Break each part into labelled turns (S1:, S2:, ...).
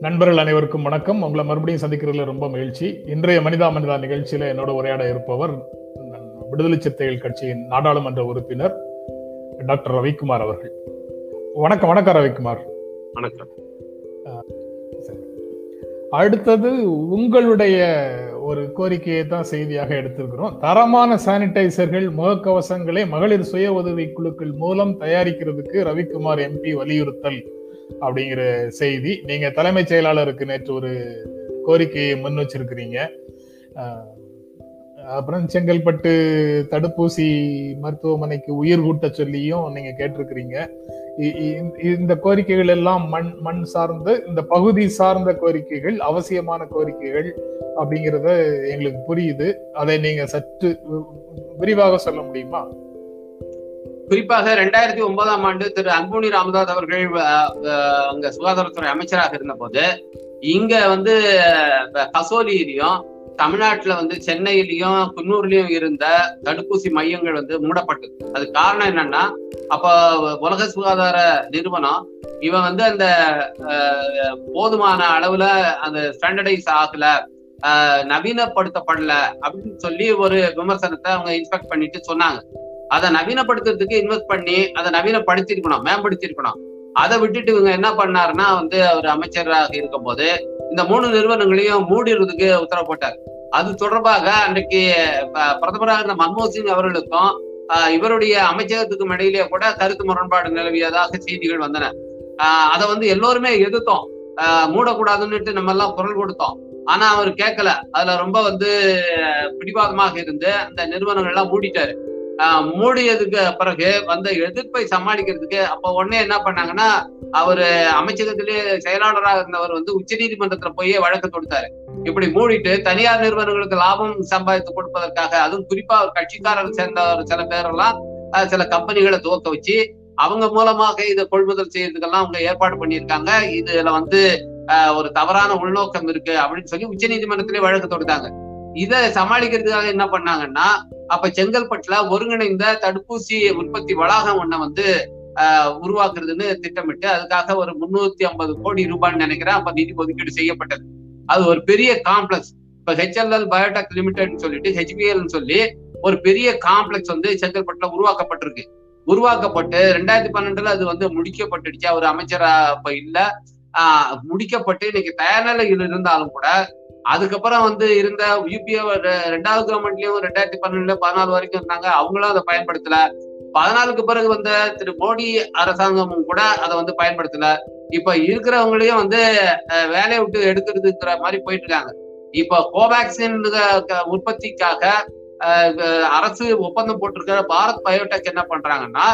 S1: நண்பர்கள் அனைவருக்கும் வணக்கம். உங்களை மறுபடியும் சந்திக்கிறதுல ரொம்ப மகிழ்ச்சி. இன்றைய மனிதா மனிதா நிகழ்ச்சியில என்னோட உரையாட இருப்பவர் விடுதலை சிறுத்தைகள் கட்சியின் நாடாளுமன்ற உறுப்பினர் டாக்டர் ரவிக்குமார் அவர்கள். வணக்கம் வணக்கம் ரவிக்குமார்.
S2: வணக்கம்.
S1: அடுத்தது உங்களுடைய ஒரு கோரிக்கையை தான் செய்தியாக எடுத்திருக்கிறோம். தரமான சானிடைசர்கள் முகக்கவசங்களை மகளிர் சுய உதவி குழுக்கள் மூலம் தயாரிக்கிறதுக்கு ரவிக்குமார் எம்பி வலியுறுத்தல் அப்படிங்கிற செய்தி. நீங்க தலைமைச் செயலாளருக்கு நேற்று ஒரு கோரிக்கையை முன் வச்சிருக்கிறீங்க. அப்புறம் செங்கல்பட்டு தடுப்பூசி மருத்துவமனைக்கு உயிர் கூட்ட சொல்லியும் நீங்க கேட்டிருக்கிறீங்க. இந்த கோரிக்கைகள் எல்லாம் மண் மண் சார்ந்த இந்த பகுதி சார்ந்த கோரிக்கைகள் அவசியமான கோரிக்கைகள் அப்படிங்கிறத எங்களுக்கு புரியுது. அதை நீங்க சற்று விரிவாக சொல்ல முடியுமா?
S2: குறிப்பாக ரெண்டாயிரத்தி ஒன்பதாம் ஆண்டு திரு அன்புனி ராமதாஸ் அவர்கள் அங்க சுகாதாரத்துறை அமைச்சராக இருந்த போது இங்க வந்து கசோலியிலையும் தமிழ்நாட்டுல வந்து சென்னையிலயும் குன்னூர்லயும் இருந்த தடுப்பூசி மையங்கள் வந்து மூடப்பட்டது. அது காரணம் என்னன்னா அப்ப உலக சுகாதார நிறுவனம் இவன் வந்து அந்த போதுமான அளவுல அந்த ஸ்டாண்டர்டைஸ் ஆகல நவீனப்படுத்தப்படல அப்படின்னு சொல்லி ஒரு விமர்சனத்தை அவங்க இன்ஸ்பெக்ட் பண்ணிட்டு சொன்னாங்க. அதை நவீனப்படுத்துறதுக்கு இன்வெஸ்ட் பண்ணி அதை நவீனப்படுத்திருக்கணும் மேம்படுத்திருக்கணும். அதை விட்டுட்டு இவங்க என்ன பண்ணாருன்னா வந்து அவர் அமைச்சராக இருக்கும் போது இந்த மூணு நிறுவனங்களையும் மூடிடுறதுக்கு உத்தரவு போட்டார். அது தொடர்பாக அன்றைக்கு பிரதமராக இருந்த மன்மோகன் சிங் அவர்களுக்கும் இவருடைய அமைச்சகத்துக்கும் இடையிலே கூட கருத்து முரண்பாடு நிலவியதாக செய்திகள் வந்தன. அதை வந்து எல்லோருமே எதிர்த்தோம். மூடக்கூடாதுன்னுட்டு நம்ம எல்லாம் குரல் கொடுத்தோம். ஆனா அவர் கேட்கல. அதுல ரொம்ப வந்து பிடிவாதமாக இருந்து அந்த நிறுவனங்கள் எல்லாம் மூடிட்டாரு. மூடியதுக்கு பிறகு வந்த எதிர்ப்பை சமாளிக்கிறதுக்கு அப்ப உடனே என்ன பண்ணாங்கன்னா அவரு அமைச்சகத்திலே செயலாளராக இருந்தவர் வந்து உச்ச நீதிமன்றத்துல போய் வழக்கு தொடுத்தாரு. இப்படி மூடிட்டு தனியார் நிறுவனங்களுக்கு லாபம் சம்பாதித்து கொடுப்பதற்காக அதுவும் குறிப்பா ஒரு கட்சிக்காரர் சேர்ந்த சில பேரெல்லாம் சில கம்பெனிகளை துவக்க வச்சு அவங்க மூலமாக இதை கொள்முதல் செய்யறதுக்கெல்லாம் அவங்க ஏற்பாடு பண்ணியிருக்காங்க. இதுல வந்து ஒரு தவறான உள்நோக்கம் இருக்கு அப்படின்னு சொல்லி உச்ச நீதிமன்றத்திலே வழக்கு தொடுத்தாங்க. இதை சமாளிக்கிறதுக்காக என்ன பண்ணாங்கன்னா அப்ப செங்கல்பட்டுல ஒருங்கிணைந்த தடுப்பூசி உற்பத்தி வளாகம் ஒண்ண வந்து உருவாக்குறதுன்னு திட்டமிட்டு அதுக்காக ஒரு முன்னூத்தி ஐம்பது கோடி ரூபான்னு நினைக்கிறேன். அப்ப நிதி ஒதுக்கீடு செய்யப்பட்டது. அது ஒரு பெரிய காம்ப்ளெக்ஸ் இப்ப ஹெச்எல்எல் பயோடெக் லிமிடெட் சொல்லிட்டு ஹெச்பிஎல் சொல்லி ஒரு பெரிய காம்ப்ளெக்ஸ் வந்து செங்கல்பட்டுல உருவாக்கப்பட்டிருக்கு. உருவாக்கப்பட்டு ரெண்டாயிரத்தி பன்னெண்டுல அது வந்து முடிக்கப்பட்டுடுச்சு. அவர் அமைச்சரா இப்ப இல்ல. ஆஹ் முடிக்கப்பட்டு இன்னைக்கு தயார் நிலையில் இருந்தாலும் கூட அதுக்கப்புறம் வந்து இருந்த யூபிஏ ரெண்டாவது கவர்மெண்ட்லயும் ரெண்டாயிரத்தி பன்னெண்டுல பதினாலு வரைக்கும் இருந்தாங்க. அவங்களும் அதை பயன்படுத்தல. பதினாலுக்கு பிறகு வந்த திரு மோடி அரசாங்கமும் கூட அதை வந்து பயன்படுத்தல. இப்ப இருக்கிறவங்களையும் வந்து வேலையை விட்டு எடுக்கிறதுங்கிற மாதிரி போயிட்டு இருக்காங்க. இப்ப கோவேக்சின் உற்பத்திக்காக அரசு ஒப்பந்தம் போட்டிருக்கிற பாரத் பயோடெக் என்ன பண்றாங்கன்னா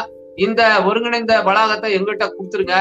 S2: இந்த ஒருங்கிணைந்த வளாகத்தை எங்கிட்ட கொடுத்துருங்க.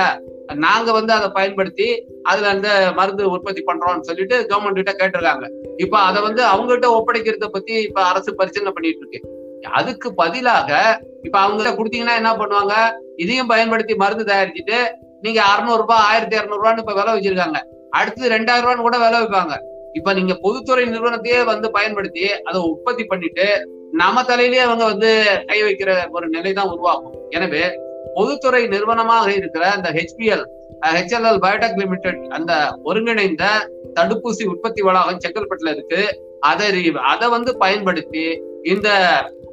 S2: நாங்க வந்து அதை பயன்படுத்தி அதுல அந்த மருந்து உற்பத்தி பண்றோம்னு சொல்லிட்டு கவர்மெண்ட் கிட்ட கேட்டிருக்காங்க. இப்ப அதை வந்து அவங்க கிட்ட ஒப்படைக்கிறத பத்தி இப்ப அரசு பரிசீலனை பண்ணிட்டு இருக்கு. அதுக்கு பதிலாக இப்ப அவங்க கொடுத்தீங்கன்னா என்ன பண்ணுவாங்க? இதையும் பயன்படுத்தி மருந்து தயாரிச்சுட்டு நீங்க அறுநூறு ரூபாய் ஆயிரத்தி இரநூறு ரூபான்னு இப்ப விலை வச்சிருக்காங்க. அடுத்து ரெண்டாயிரம் ரூபான்னு கூட விலை வைப்பாங்க. இப்ப நீங்க பொதுத்துறை நிறுவனத்தையே வந்து பயன்படுத்தி அதை உற்பத்தி பண்ணிட்டு நம்ம தலையிலேயே அவங்க வந்து கை வைக்கிற ஒரு நிலை தான் உருவாகும். எனவே பொதுத்துறை நிறுவனமாக இருக்கிற அந்த ஹெச்பிஎல் ஹெச்எல்எல் பயோடெக் லிமிடெட் அந்த ஒருங்கிணைந்த தடுப்பூசி உற்பத்தி வளாகம் செங்கல்பட்டுல இருக்கு. அதை அதை வந்து பயன்படுத்தி இந்த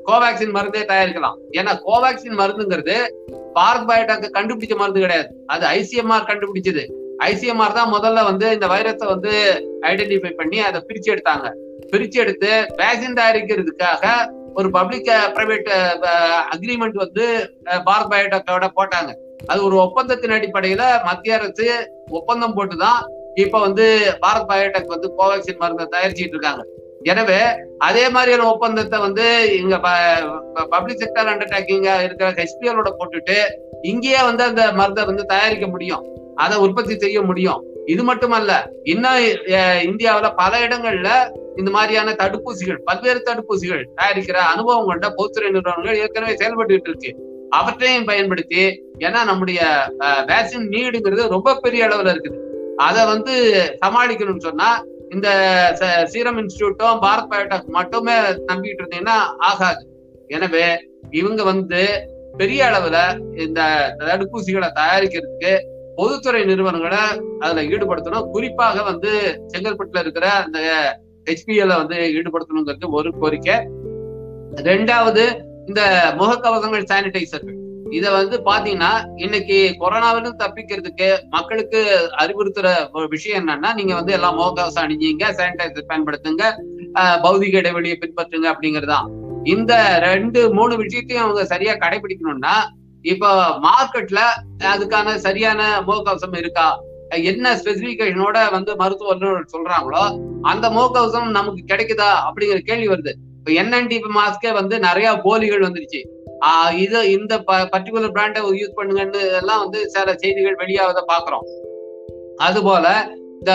S2: கோவேக்சின் மருந்தே தயாரிக்கலாம். ஏன்னா கோவேக்சின் மருந்துங்கிறது பாரத் பயோடெக் கண்டுபிடிச்ச மருந்து கிடையாது. அது ஐசிஎம்ஆர் கண்டுபிடிச்சது. ஐசிஎம்ஆர் தான் முதல்ல வந்து இந்த வைரஸை வந்து ஐடென்டிஃபை பண்ணி அதை பிரிச்சு எடுத்தாங்க. பிரிச்சு எடுத்து வேக்சின் தயாரிக்கிறதுக்காக ஒரு பப்ளிக் பிரைவேட் அக்ரிமெண்ட் வந்து பாரத் பயோடெக்கோட போட்டாங்க. அது ஒரு ஒப்பந்தத்தின் அடிப்படையில மத்திய அரசு ஒப்பந்தம் போட்டுதான் இப்ப வந்து பாரத் பயோடெக் வந்து கோவேக்சின் மருந்தை தயாரிச்சுட்டு இருக்காங்க. எனவே அதே மாதிரியான ஒப்பந்தத்தை வந்து இங்க பப்ளிக் செக்டர் அண்டர்டேக்கிங்க இருக்கிற ஹெச்பிஎலோட போட்டுட்டு இங்கேயே வந்து அந்த மருந்தை வந்து தயாரிக்க முடியும். அதை உற்பத்தி செய்ய முடியும். இது மட்டுமல்ல இன்னும் இந்தியாவில பல இடங்கள்ல இந்த மாதிரியான தடுப்பூசிகள் பல்வேறு தடுப்பூசிகள் தயாரிக்கிற அனுபவம் கொண்ட பொதுத்துறை நிறுவனங்கள் ஏற்கனவே செயல்பட்டு இருக்கு. அவற்றையும் பயன்படுத்தி ஏன்னா நம்முடைய வேக்சின் நீடுங்கிறது ரொம்ப பெரிய அளவுல இருக்குது. அதை வந்து சமாளிக்கணும்னு சொன்னா இந்த சீரம் இன்ஸ்டியூட்டும் பாரத் பயோடெக் மட்டுமே நம்பிட்டு இருந்தீங்கன்னா ஆகாது. எனவே இவங்க வந்து பெரிய அளவுல இந்த தடுப்பூசிகளை தயாரிக்கிறதுக்கு பொதுத்துறை நிறுவனங்களை அதுல ஈடுபடுத்தணும். குறிப்பாக வந்து செங்கல்பட்டுல இருக்கிற அந்த ஹெச்பிஎல்ல வந்து ஈடுபடுத்தணுங்கிறது ஒரு கோரிக்கை. ரெண்டாவது இந்த முகக்கவசங்கள் சானிடைசர்கள் இத வந்து பாத்தீங்கன்னா இன்னைக்கு கொரோனாவிலும் தப்பிக்கிறதுக்கு மக்களுக்கு அறிவுறுத்துற ஒரு விஷயம் என்னன்னா நீங்க வந்து எல்லாம் முகக்கவசம் அணிஞ்சிங்க சானிடைசர் பயன்படுத்துங்க ஆஹ் பௌதிக இடைவெளியை பின்பற்றுங்க அப்படிங்கறதுதான். இந்த ரெண்டு மூணு விஷயத்தையும் அவங்க சரியா கடைபிடிக்கணும்னா இப்போ மார்க்கெட்ல அதுக்கான சரியான முகக்கவசம் இருக்கா? என்ன ஸ்பெசிபிகேஷனோட வந்து மருத்துவ வல்லுநர்கள் சொல்றாங்களோ அந்த முகக்கவசம் நமக்கு கிடைக்குதா அப்படிங்கிற கேள்வி வருது. இப்போ என்என்டி மாஸ்கே வந்து நிறைய போலிகள் வந்துருச்சு. இது இந்த பர்டிகுலர் பிராண்டை யூஸ் பண்ணுங்கன்னு எல்லாம் வந்து சில செய்திகள் வெளியாவதை பாக்குறோம் அதுபோல இந்த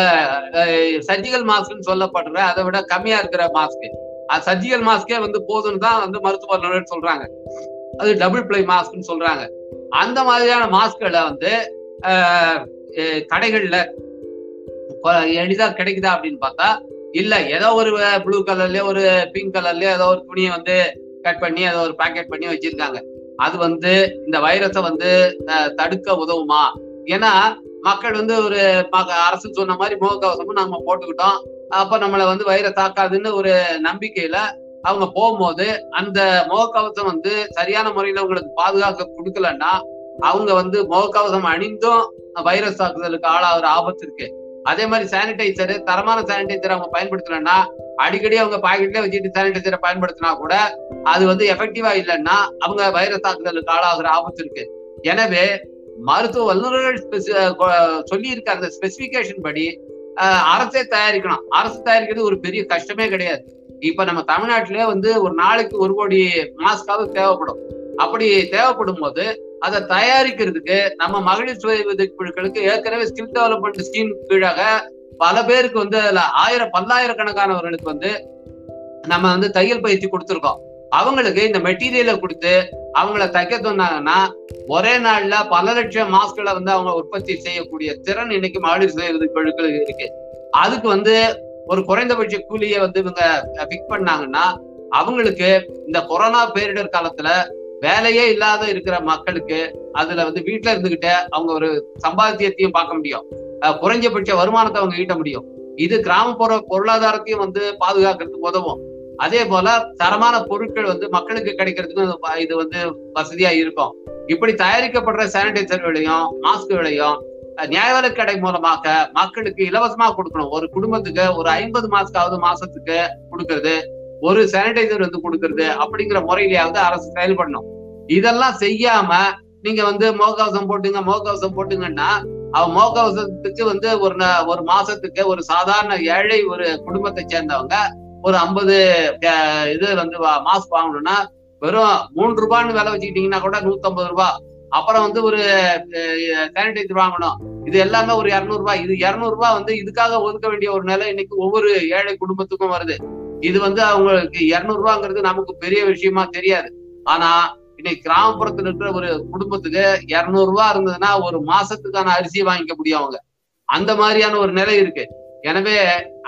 S2: சர்ஜிக்கல் மாஸ்க்னு சொல்லப்படுற அதை விட கம்மியா இருக்கிற மாஸ்க் சர்ஜிக்கல் மாஸ்கே வந்து போதும்னு தான் வந்து மருத்துவ வல்லுநர்கள் சொல்றாங்க. அது டபுள் பிளை மாஸ்க்னு சொல்றாங்க. அந்த மாதிரியான மாஸ்க்களை வந்து கடைகள்ல எளிதா கிடைக்குதா அப்படின்னு பார்த்தா இல்ல. ஏதோ ஒரு ப்ளூ கலர்லயோ ஒரு பிங்க் கலர்லயோ ஏதோ ஒரு துணியை வந்து கட் பண்ணி அதை ஒரு பேக்கெட் பண்ணி வச்சிருக்காங்க. அது வந்து இந்த வைரஸை வந்து தடுக்க உதவுமா? ஏன்னா மக்கள் வந்து ஒரு அரசு சொன்ன மாதிரி முகக்கவசமும் நம்ம போட்டுக்கிட்டோம். அப்ப நம்மளை வந்து வைரஸ் தாக்காதுன்னு ஒரு நம்பிக்கையில அவங்க போகும்போது அந்த முகக்கவசம் வந்து சரியான முறையில உங்களுக்கு பாதுகாக்க கொடுக்கலன்னா அவங்க வந்து முகக்கவசம் அணிந்தும் வைரஸ் தாக்குதலுக்கு ஆளாகிற ஆபத்து இருக்கு. அதே மாதிரி சானிடைசர் தரமான சானிடைசர் அவங்க பயன்படுத்தலன்னா அடிக்கடி அவங்க பாக்கெட்ல வச்சுட்டு சானிடைசரை பயன்படுத்தினா கூட அது வந்து எஃபெக்டிவா இல்லைன்னா அவங்க வைரஸ் தாக்குதலுக்கு ஆளாகிற ஆபத்து இருக்கு. எனவே மருத்துவ வல்லுநர்கள் சொல்லி இருக்க அந்த ஸ்பெசிபிகேஷன் படி அரசே தயாரிக்கணும். அரசு தயாரிக்கிறது ஒரு பெரிய கஷ்டமே கிடையாது. இப்ப நம்ம தமிழ்நாட்டிலே வந்து ஒரு நாளைக்கு ஒரு கோடி மாஸ்காவது தேவைப்படும். அப்படி தேவைப்படும் போது அதை தயாரிக்கிறதுக்கு நம்ம மகளிர் சுய உதவி குழுக்களுக்கு ஏற்கனவே ஸ்கில் டெவலப்மெண்ட் ஸ்கீம் கீழாக பல பேருக்கு வந்து அதுல ஆயிரம் பல்லாயிரக்கணக்கானவர்களுக்கு வந்து நம்ம வந்து தையல் பயிற்சி கொடுத்துருக்கோம். அவங்களுக்கு இந்த மெட்டீரியலை கொடுத்து அவங்கள தைக்க சொன்னாங்கன்னா ஒரே நாள்ல பல லட்சம் மாஸ்களை வந்து அவங்க உற்பத்தி செய்யக்கூடிய திறன் இன்னைக்கு மகளிர் செய்யறது உதவி இருக்கு. அதுக்கு வந்து ஒரு குறைந்தபட்ச கூலியை வந்து இவங்க பிக் பண்ணாங்கன்னா அவங்களுக்கு இந்த கொரோனா பேரிடர் காலத்துல வேலையே இல்லாத இருக்கிற மக்களுக்கு அதுல வந்து வீட்டுல இருந்துகிட்டு அவங்க ஒரு சம்பாத்தியத்தையும் பார்க்க முடியும். குறைஞ்சபட்ச வருமானத்தை அவங்க ஈட்ட முடியும். இது கிராமப்புற பொருளாதாரத்தையும் வந்து பாதுகாக்கிறதுக்கு உதவும். அதே போல தரமான பொருட்கள் வந்து மக்களுக்கு கிடைக்கிறதுக்கும் இது வந்து வசதியா இருக்கும். இப்படி தயாரிக்கப்படுற சானிடைசர் வேலையும் மாஸ்க் விலையும் நியாய கடை மூலமாக மக்களுக்கு இலவசமா கொடுக்கணும். ஒரு குடும்பத்துக்கு ஒரு ஐம்பது மாஸ்காவது மாசத்துக்கு கொடுக்கறது ஒரு சானிடைசர் வந்து கொடுக்கறது அப்படிங்கிற முறையிலேயாவது அரசு செயல்படணும். இதெல்லாம் செய்யாம நீங்க வந்து முகக்கவசம் போட்டுங்க முகக்கவசம் போட்டுங்கன்னா அவன் மோகவசத்துக்கு வந்து ஒரு ஒரு மாசத்துக்கு ஒரு சாதாரண ஏழை ஒரு குடும்பத்தை சேர்ந்தவங்க ஒரு ஐம்பது இது வந்து மாஸ்க் வாங்கணும்னா வெறும் மூன்று ரூபான்னு விலை வச்சுக்கிட்டீங்கன்னா கூட நூத்தம்பது ரூபாய் அப்புறம் வந்து ஒரு சானிடைசர் வாங்கணும். இது எல்லாமே ஒரு இருநூறு ரூபாய். இது இருநூறு ரூபாய் வந்து இதுக்காக ஒதுக்க வேண்டிய ஒரு நிலை இன்னைக்கு ஒவ்வொரு ஏழை குடும்பத்துக்கும் வருது. இது வந்து அவங்களுக்கு இருநூறு ரூபாங்கிறது நமக்கு பெரிய விஷயமா தெரியாது. ஆனா இன்னைக்கு கிராமப்புறத்துல இருக்கிற ஒரு குடும்பத்துக்கு இருநூறு ரூபா இருந்ததுன்னா ஒரு மாசத்துக்கான அரிசியை வாங்கிக்க முடியும் அவங்க. அந்த மாதிரியான ஒரு நிலை இருக்கு. எனவே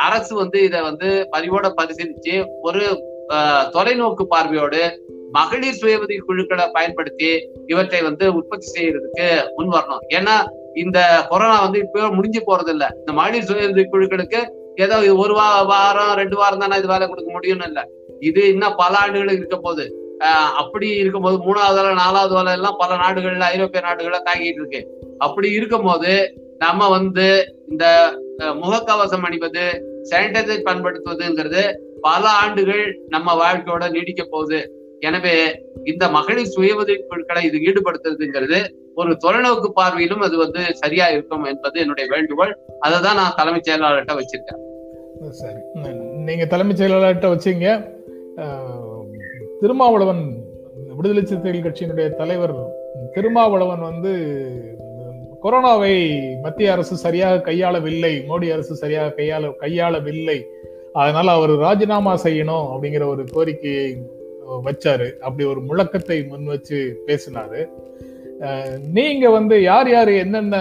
S2: அரசு வந்து இதை வந்து பதிவோட பரிசீலிச்சு ஒரு தொலைநோக்கு பார்வையோடு மகளிர் சுய உதவி குழுக்களை பயன்படுத்தி இவற்றை வந்து உற்பத்தி செய்யறதுக்கு முன் வரணும். ஏன்னா இந்த கொரோனா வந்து இப்போ முடிஞ்சு போறது இல்ல இந்த மகளிர் சுய உதவி குழுக்களுக்கு ஏதோ ஒரு வாரம் ரெண்டு வாரம் தானே இது வேலை கொடுக்க முடியும்னு இல்ல. இது இன்னும் பல ஆண்டுகளுக்கு இருக்க போகுது. அப்படி இருக்கும்போது மூணாவது அலை நாலாவது அலை எல்லாம் பல நாடுகள்ல ஐரோப்பிய நாடுகள்ல தாக்கிட்டு இருக்கு. அப்படி இருக்கும் போது நம்ம வந்து இந்த முகக்கவசம் அணிவது சானிடைசர் பயன்படுத்துவதுங்கிறது பல ஆண்டுகள் நம்ம வாழ்க்கையோட நீடிக்க போகுது. எனவே இந்த மகளிர் சுய உதவி குழுக்களை இது ஈடுபடுத்துறதுங்கிறது ஒரு தொலைநோக்கு பார்வையிலும் அது வந்து சரியா இருக்கும் என்பது என்னுடைய வேண்டுகோள். அதை தான் நான் தலைமைச் செயலாளர்கிட்ட வச்சிருக்கேன்.
S1: சரி. நீங்க தலைமைச் செயலாளர்கிட்ட வச்சீங்க. திருமாவளவன் விடுதலை சிறுத்தைகள் கட்சியினுடைய தலைவர் திருமாவளவன் வந்து கொரோனாவை மத்திய அரசு சரியாக கையாளவில்லை மோடி அரசு சரியாக கையாள கையாளவில்லை. அதனால அவர் ராஜினாமா செய்யணும் அப்படிங்கிற ஒரு கோரிக்கையை வச்சாரு. அப்படி ஒரு முழக்கத்தை முன் வச்சு பேசினாரு. நீங்க வந்து யார் யார் என்னென்ன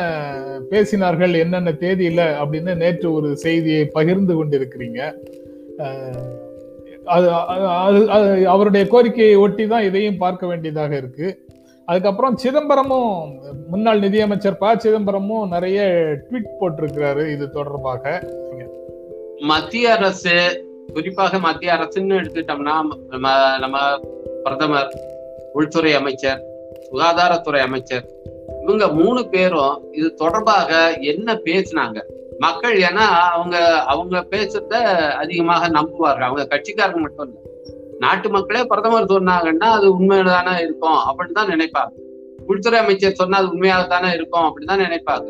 S1: பேசினார்கள் என்னென்ன தேதியில அப்படின்னு நேற்று ஒரு செய்தியை பகிர்ந்து கொண்டிருக்கிறீங்க. அது அது அது அவருடைய கோரிக்கையை ஒட்டி தான் இதையும் பார்க்க வேண்டியதாக இருக்கு. அதுக்கப்புறம் சிதம்பரமும் முன்னாள் நிதியமைச்சர் ப. சிதம்பரமும் நிறைய ட்வீட் போட்டிருக்கிறாரு இது தொடர்பாக.
S2: மத்திய அரசு குறிப்பாக மத்திய அரசுன்னு எடுத்துட்டோம்னா நம்ம நம்ம பிரதமர் உள்துறை அமைச்சர் சுகாதாரத்துறை அமைச்சர் இவங்க மூணு பேரும் இது தொடர்பாக என்ன பேசினாங்க? மக்கள் ஏன்னா அவங்க அவங்க பேசுறத அதிகமாக நம்புவார்கள். அவங்க கட்சிக்காரங்க மட்டும் இல்லை. நாட்டு மக்களே பிரதமர் சொன்னாங்கன்னா அது உண்மையில்தானே இருக்கும் அப்படின்னு தான் நினைப்பாங்க. உள்துறை அமைச்சர் சொன்னா அது உண்மையாக தானே இருக்கும் அப்படின்னு தான் நினைப்பாங்க.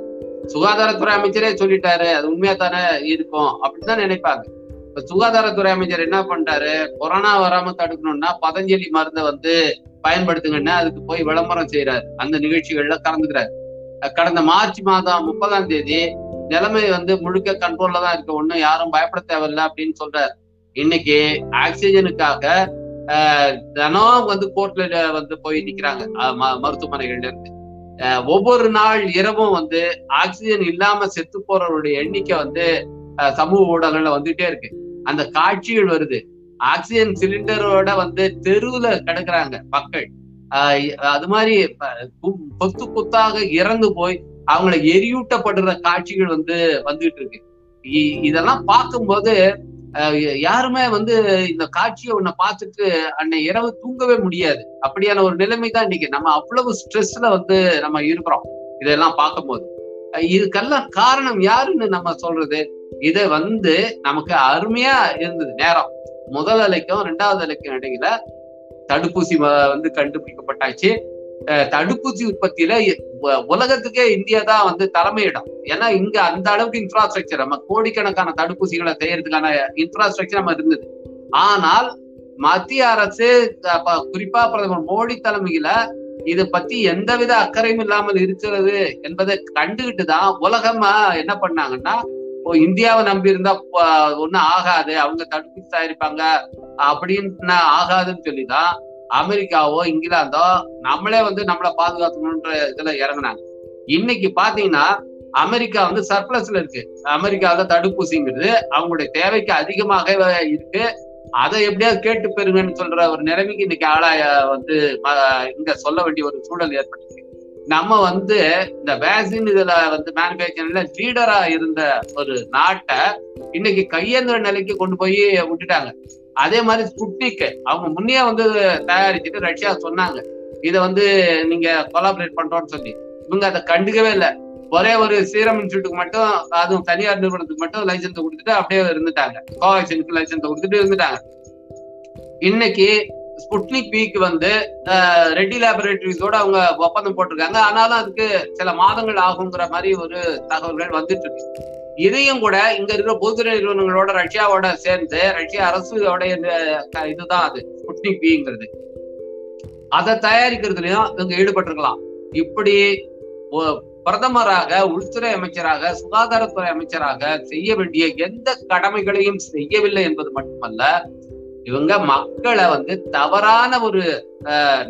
S2: சுகாதாரத்துறை அமைச்சரே சொல்லிட்டாரு அது உண்மையா தானே இருக்கும் அப்படின்னு தான் நினைப்பாங்க. இப்ப சுகாதாரத்துறை அமைச்சர் என்ன பண்றாரு கொரோனா வராம தடுக்கணும்னா பதஞ்சலி மருந்தை வந்து பயன்படுத்துங்கன்னா அதுக்கு போய் விளம்பரம் செய்யறாரு அந்த நிகழ்ச்சிகள்ல கலந்துக்கிறாரு. கடந்த மார்ச் மாதம் முப்பதாம் தேதி நிலைமை வந்து முழுக்க கண்ட்ரோல்ல தான் இருக்கு. ஒன்னும் யாரும் பயப்பட தேவையில்லை அப்படின்னு சொல்றாரு. இன்னைக்கு ஆக்சிஜனுக்காக தினம் வந்து கோர்ட்ல வந்து போய் நிக்கிறாங்க. மருத்துவமனைகள்ல இருந்து. ஒவ்வொரு நாள் இரவும் வந்து ஆக்சிஜன் இல்லாம செத்து போறவருடைய எண்ணிக்கை வந்து சமூக ஊடகங்கள்ல வந்துட்டே இருக்கு. அந்த காட்சிகள் வருது. ஆக்சிஜன் சிலிண்டரோட வந்து தெருவுல கிடக்குறாங்க மக்கள். அது மாதிரி கொத்து கொத்தாக இறந்து போய் அவங்களை எரியூட்டப்படுற காட்சிகள் வந்து வந்துட்டு இருக்கு இதெல்லாம் பார்க்கும்போது யாருமே வந்து இந்த காட்சியை உன்னை பார்த்துட்டு அன்னை இரவு தூங்கவே முடியாது. அப்படியான ஒரு நிலைமை தான் இன்னைக்கு. நம்ம அவ்வளவு ஸ்ட்ரெஸ்ல வந்து நம்ம இருக்கிறோம். இதெல்லாம் பார்க்கும்போது. இதுக்கெல்லாம் காரணம் யாருன்னு நம்ம சொல்றது? இதை வந்து நமக்கு அருமையா இருந்தது நேரம். முதல் அலைக்கும் ரெண்டாவது அலைக்கும் இடையில தடுப்பூசி வந்து கண்டுபிடிக்கப்பட்டாச்சு. தடுப்பூசி உற்பத்தியில உலகத்துக்கே இந்தியா தான் வந்து தலைமையிடம் ஏன்னா இங்க அந்த அளவுக்கு இன்ஃப்ராஸ்ட்ரக்சர் நம்ம கோடிக்கணக்கான தடுப்பூசிகளை செய்யறதுக்கான இன்ஃப்ராஸ்ட்ரக்சர் நம்ம இருந்தது. ஆனால் மத்திய அரசு குறிப்பா பிரதமர் மோடி தலைமையில இத பத்தி எந்தவித அக்கறையும் இல்லாமல் இருக்கிறது என்பதை கண்டுகிட்டு தான் உலகமா என்ன பண்ணாங்கன்னா இந்தியாவை நம்பி இருந்தா ஒன்னும் ஆகாது. அவங்க தடுப்பூசி தயாரிப்பாங்க. அப்படின்னு ஆகாதுன்னு சொல்லிதான் அமெரிக்காவோ இங்கிலாந்தோ நம்மளே வந்து நம்மளை பாதுகாக்கணும்ன்ற இதுல இறங்கினாங்க. இன்னைக்கு பாத்தீங்கன்னா அமெரிக்கா வந்து சர்ப்ளஸ்ல இருக்கு. அமெரிக்காவில தடுப்பூசிங்கிறது அவங்களுடைய தேவைக்கு அதிகமாக இருக்கு. அதை எப்படியாவது கேட்டு பெறுங்கன்னு சொல்ற ஒரு நிலைமைக்கு இன்னைக்கு ஆளாய வந்து இங்க சொல்ல வேண்டிய ஒரு சூழல் ஏற்பட்டிருக்கு. நம்ம வந்து இந்த வேக்சின் இதுல வந்து மேனுபேக்சரிங்ல லீடரா இருந்த ஒரு நாட்டை இன்னைக்கு கையேந்திர நிலைக்கு கொண்டு போய் விட்டுட்டாங்க. அதே மாதிரி ஸ்புட்னிக். அவங்க முன்னே வந்து தயாரிச்சுட்டு ரஷ்யா சொன்னாங்க. இதை வந்து நீங்க கொலாபரேட் பண்றோம்னு சொல்லி. இவங்க அதை கண்டுக்கவே இல்லை. ஒரே ஒரு சீரம் இன்ஸ்டியூட்டுக்கு மட்டும் அதுவும் தனியார் நிறுவனத்துக்கு மட்டும் லைசன்ஸ் கொடுத்துட்டு அப்படியே இருந்துட்டாங்க. கோவேக்சினுக்கு லைசன்ஸ் கொடுத்துட்டு இருந்துட்டாங்க. இன்னைக்கு ஸ்புட்னிக் வீக் வந்து ரெட்டி லேபரேட்டரிஸோட அவங்க ஒப்பந்தம் போட்டிருக்காங்க. ஆனாலும் அதுக்கு சில மாதங்கள் ஆகுங்கிற மாதிரி ஒரு தகவல்கள் வந்துட்டு இருக்கு. இதையும் கூட இங்க இருக்கிற பொதுத்துறை நிறுவனங்களோட ரஷ்யாவோட சேர்ந்து ரஷ்யா அரசோட இதுதான் அது. ஸ்புட்னிக் பிங்கிறது அதை தயாரிக்கிறதுலயும் இவங்க ஈடுபட்டிருக்கலாம். இப்படி பிரதமராக உள்துறை அமைச்சராக சுகாதாரத்துறை அமைச்சராக செய்ய வேண்டிய எந்த கடமைகளையும் செய்யவில்லை என்பது மட்டுமல்ல இவங்க மக்களை வந்து தவறான ஒரு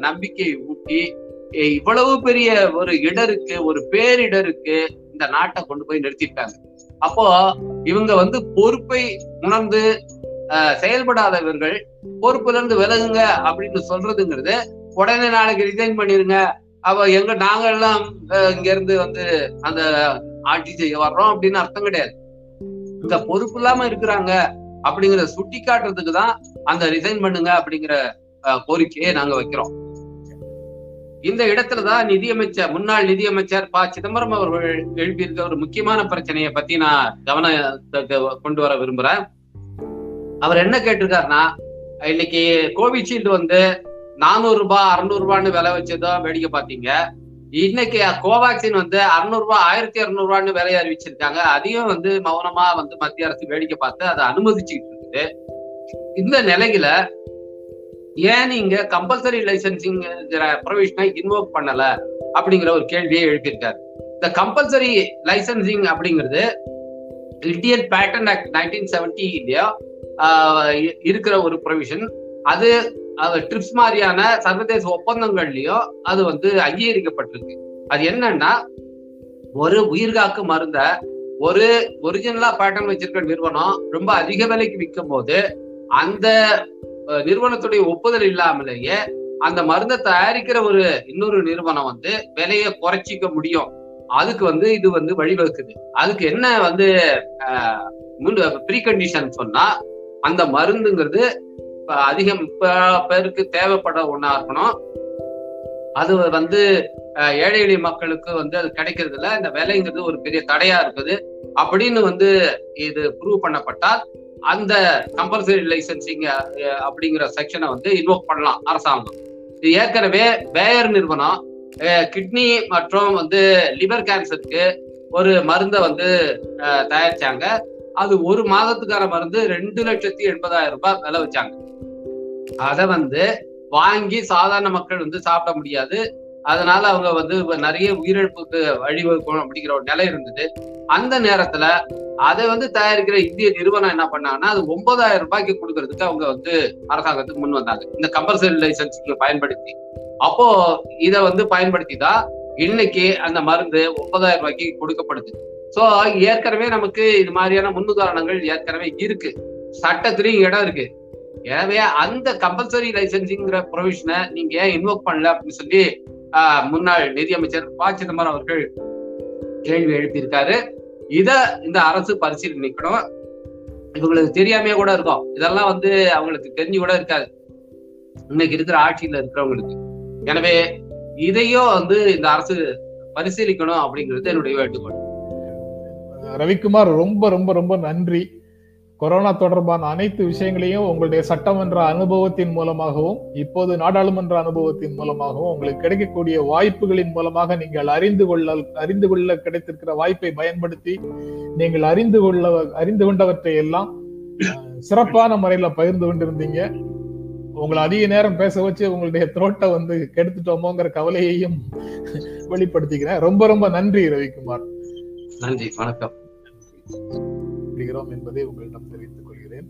S2: நம்பிக்கை ஊட்டி இவ்வளவு பெரிய ஒரு இடருக்கு ஒரு பேரிடருக்கு இந்த நாட்டை கொண்டு போய் நிறுத்திட்டாங்க. அப்போ இவங்க வந்து பொறுப்பை உணர்ந்து செயல்படாதவர்கள் பொறுப்புல இருந்து விலகுங்க அப்படின்னு சொல்றதுங்கிறது உடனே நாளைக்கு ரிசைன் பண்ணிருங்க. அவ எங்க நாங்க எல்லாம் இங்க இருந்து வந்து அந்த ஆட்சி செய்ய வர்றோம் அப்படின்னு அர்த்தம் கிடையாது. இந்த பொறுப்பு இல்லாம இருக்கிறாங்க அப்படிங்கிறத சுட்டி காட்டுறதுக்கு தான் அந்த ரிசைன் பண்ணுங்க அப்படிங்கிற கோரிக்கையை நாங்க வைக்கிறோம். இந்த இடத்துலதான் நிதியமைச்சர் முன்னாள் நிதியமைச்சர் ப. சிதம்பரம் அவர்கள் எழுப்பியிருக்க ஒரு முக்கியமான பிரச்சனையை பத்தி நான் கவனத்தை கொண்டு வர விரும்புறேன். அவர் என்ன கேட்டிருக்காருன்னா இன்னைக்கு கோவிஷீல்டு வந்து நானூறு ரூபாய் அறுநூறு ரூபான்னு விலை வச்சதோ வேடிக்கை பார்த்தீங்க இன்னைக்கு கோவாக்சின் வந்து அறுநூறு ரூபாய் ஆயிரத்தி அறுநூறு ரூபான்னு விலையை அறிவிச்சிருக்காங்க. அதையும் வந்து மௌனமா வந்து மத்திய அரசு வேடிக்கை பார்த்து அதை அனுமதிச்சுக்கிட்டு இருக்குது. இந்த நிலையில ஏன் நீங்க கம்பல்சரி லைசன்சிங் ப்ரொவிஷனை இன்வோக் பண்ணல அப்படிங்கிற ஒரு கேள்வியை எழுப்பியிருக்காரு. இந்த கம்பல்சரி லைசன்சிங் அப்படிங்கிறது Indian patent act nineteen seventy இருக்கிற ஒரு ப்ரொவிஷன் அது ட்ரிப்ஸ் மாதிரியான சர்வதேச ஒப்பந்தங்கள்லயும் அது வந்து அங்கீகரிக்கப்பட்டிருக்கு. அது என்னன்னா ஒரு உயிர்காக்கு மருந்த ஒரு ஒரிஜினலா பேட்டர்ன் வச்சிருக்க நிறுவனம் ரொம்ப அதிக விலைக்கு விற்கும் போது அந்த நிறுவனத்துடைய ஒப்புதல் இல்லாமலேயே அந்த மருந்தை தயாரிக்கிற ஒரு இன்னொரு நிறுவனம் வந்து விலையை குறைச்சிக்க முடியும். அதுக்கு வந்து இது வந்து வழிவகுக்குது. அதுக்கு என்ன வந்து ப்ரீ கண்டிஷன் சொன்னா அந்த மருந்துங்கிறது இப்ப அதிகம் பேருக்கு தேவைப்பட ஒண்ணா இருக்கணும். அது வந்து ஏழை எளிய மக்களுக்கு வந்து அது கிடைக்கிறது இல்ல இந்த விலைங்கிறது ஒரு பெரிய தடையா இருக்குது. அப்படின்னு வந்து இது ப்ரூவ் பண்ணப்பட்டால் அந்த கம்பல்சரி லைசன்சிங் அப்படிங்கிற செக்ஷனை வந்து இன்வோக் பண்ணலாம் அரசாங்கம். இது ஏற்கனவே பேயர் நிறுவனம் கிட்னி மற்றும் வந்து லிவர் கேன்சருக்கு ஒரு மருந்தை வந்து தயாரிச்சாங்க. அது ஒரு மாதத்துக்கான மருந்து ரெண்டு லட்சத்தி எண்பதாயிரம் ரூபாய் விலை வச்சாங்க. அதை வந்து வாங்கி சாதாரண மக்கள் வந்து சாப்பிட முடியாது. அதனால அவங்க வந்து நிறைய உயிரிழப்புக்கு வழிவகுக்கணும் அப்படிங்கிற ஒரு நிலை இருந்தது. அந்த நேரத்துல அதை வந்து தயாரிக்கிற இந்திய நிறுவனம் என்ன பண்ணாங்கன்னா அது ஒன்பதாயிரம் ரூபாய்க்கு கொடுக்கறதுக்கு அவங்க வந்து அரசாங்கத்துக்கு முன் வந்தாங்க. இந்த கம்பல்சரி லைசன்ஸ் பயன்படுத்தி. அப்போ இதை வந்து பயன்படுத்தி தான் இன்னைக்கு அந்த மருந்து ஒன்பதாயிரம் ரூபாய்க்கு கொடுக்கப்படுது. ஸோ ஏற்கனவே நமக்கு இது மாதிரியான முன்னுதாரணங்கள் ஏற்கனவே இருக்கு. சட்டத்திலையும் இடம் இருக்கு. எனவே அந்த கம்பல்சரி லைசன்சிங்கிற ப்ரொவிஷனை நீங்க ஏன் இன்வோக் பண்ணல அப்படின்னு சொல்லி முன்னாள் நிதியமைச்சர் ப. சிதம்பரம் அவர்கள் கேள்வி எழுப்பியிருக்காரு. இத இந்த அரசு பரிசீலனைக்கணும். இவங்களுக்கு தெரியாமையே கூட இருக்கும். இதெல்லாம் வந்து அவங்களுக்கு தெரிஞ்சு கூட இருக்காது. இன்னைக்கு இருக்கிற ஆட்சியில இருக்கிறவங்களுக்கு. எனவே இதையும் வந்து இந்த அரசு பரிசீலிக்கணும் அப்படிங்கிறது என்னுடைய வேண்டுகோள்.
S1: ரவிக்குமார் ரொம்ப ரொம்ப ரொம்ப நன்றி. கொரோனா தொடர்பான அனைத்து விஷயங்களையும் உங்களுடைய சட்டமன்ற அனுபவத்தின் மூலமாகவும் இப்போது நாடாளுமன்ற அனுபவத்தின் மூலமாகவும் உங்களுக்கு கிடைக்கக்கூடிய வாய்ப்புகளின் மூலமாக நீங்கள் அறிந்து கொள்ள அறிந்து கொள்ள கிடைத்திருக்கிற வாய்ப்பை பயன்படுத்தி நீங்கள் அறிந்து கொள்ள அறிந்து கொண்டவற்றை எல்லாம் சிறப்பான முறையில பகிர்ந்து கொண்டிருந்தீங்க. உங்களை அதிக நேரம் பேச வச்சு உங்களுடைய த்ரோட்டை வந்து கெடுத்துட்டோமோங்கிற கவலையையும் வெளிப்படுத்திக்கிறேன். ரொம்ப ரொம்ப நன்றி ரவிக்குமார்.
S2: நன்றி வணக்கம்.
S1: விடுகிறோம் என்பதை உங்களிடம் தெரிவித்துக் கொள்கிறேன்.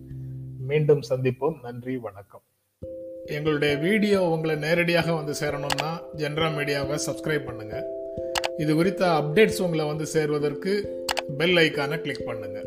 S1: மீண்டும் சந்திப்போம். நன்றி வணக்கம். எங்களுடைய வீடியோ உங்களை நேரடியாக வந்து சேரணும்னா ஜென்ரா மீடியாவை சப்ஸ்கிரைப் பண்ணுங்க. இது குறித்த அப்டேட்ஸ் உங்களை வந்து சேர்வதற்கு பெல் ஐக்கானை கிளிக் பண்ணுங்க.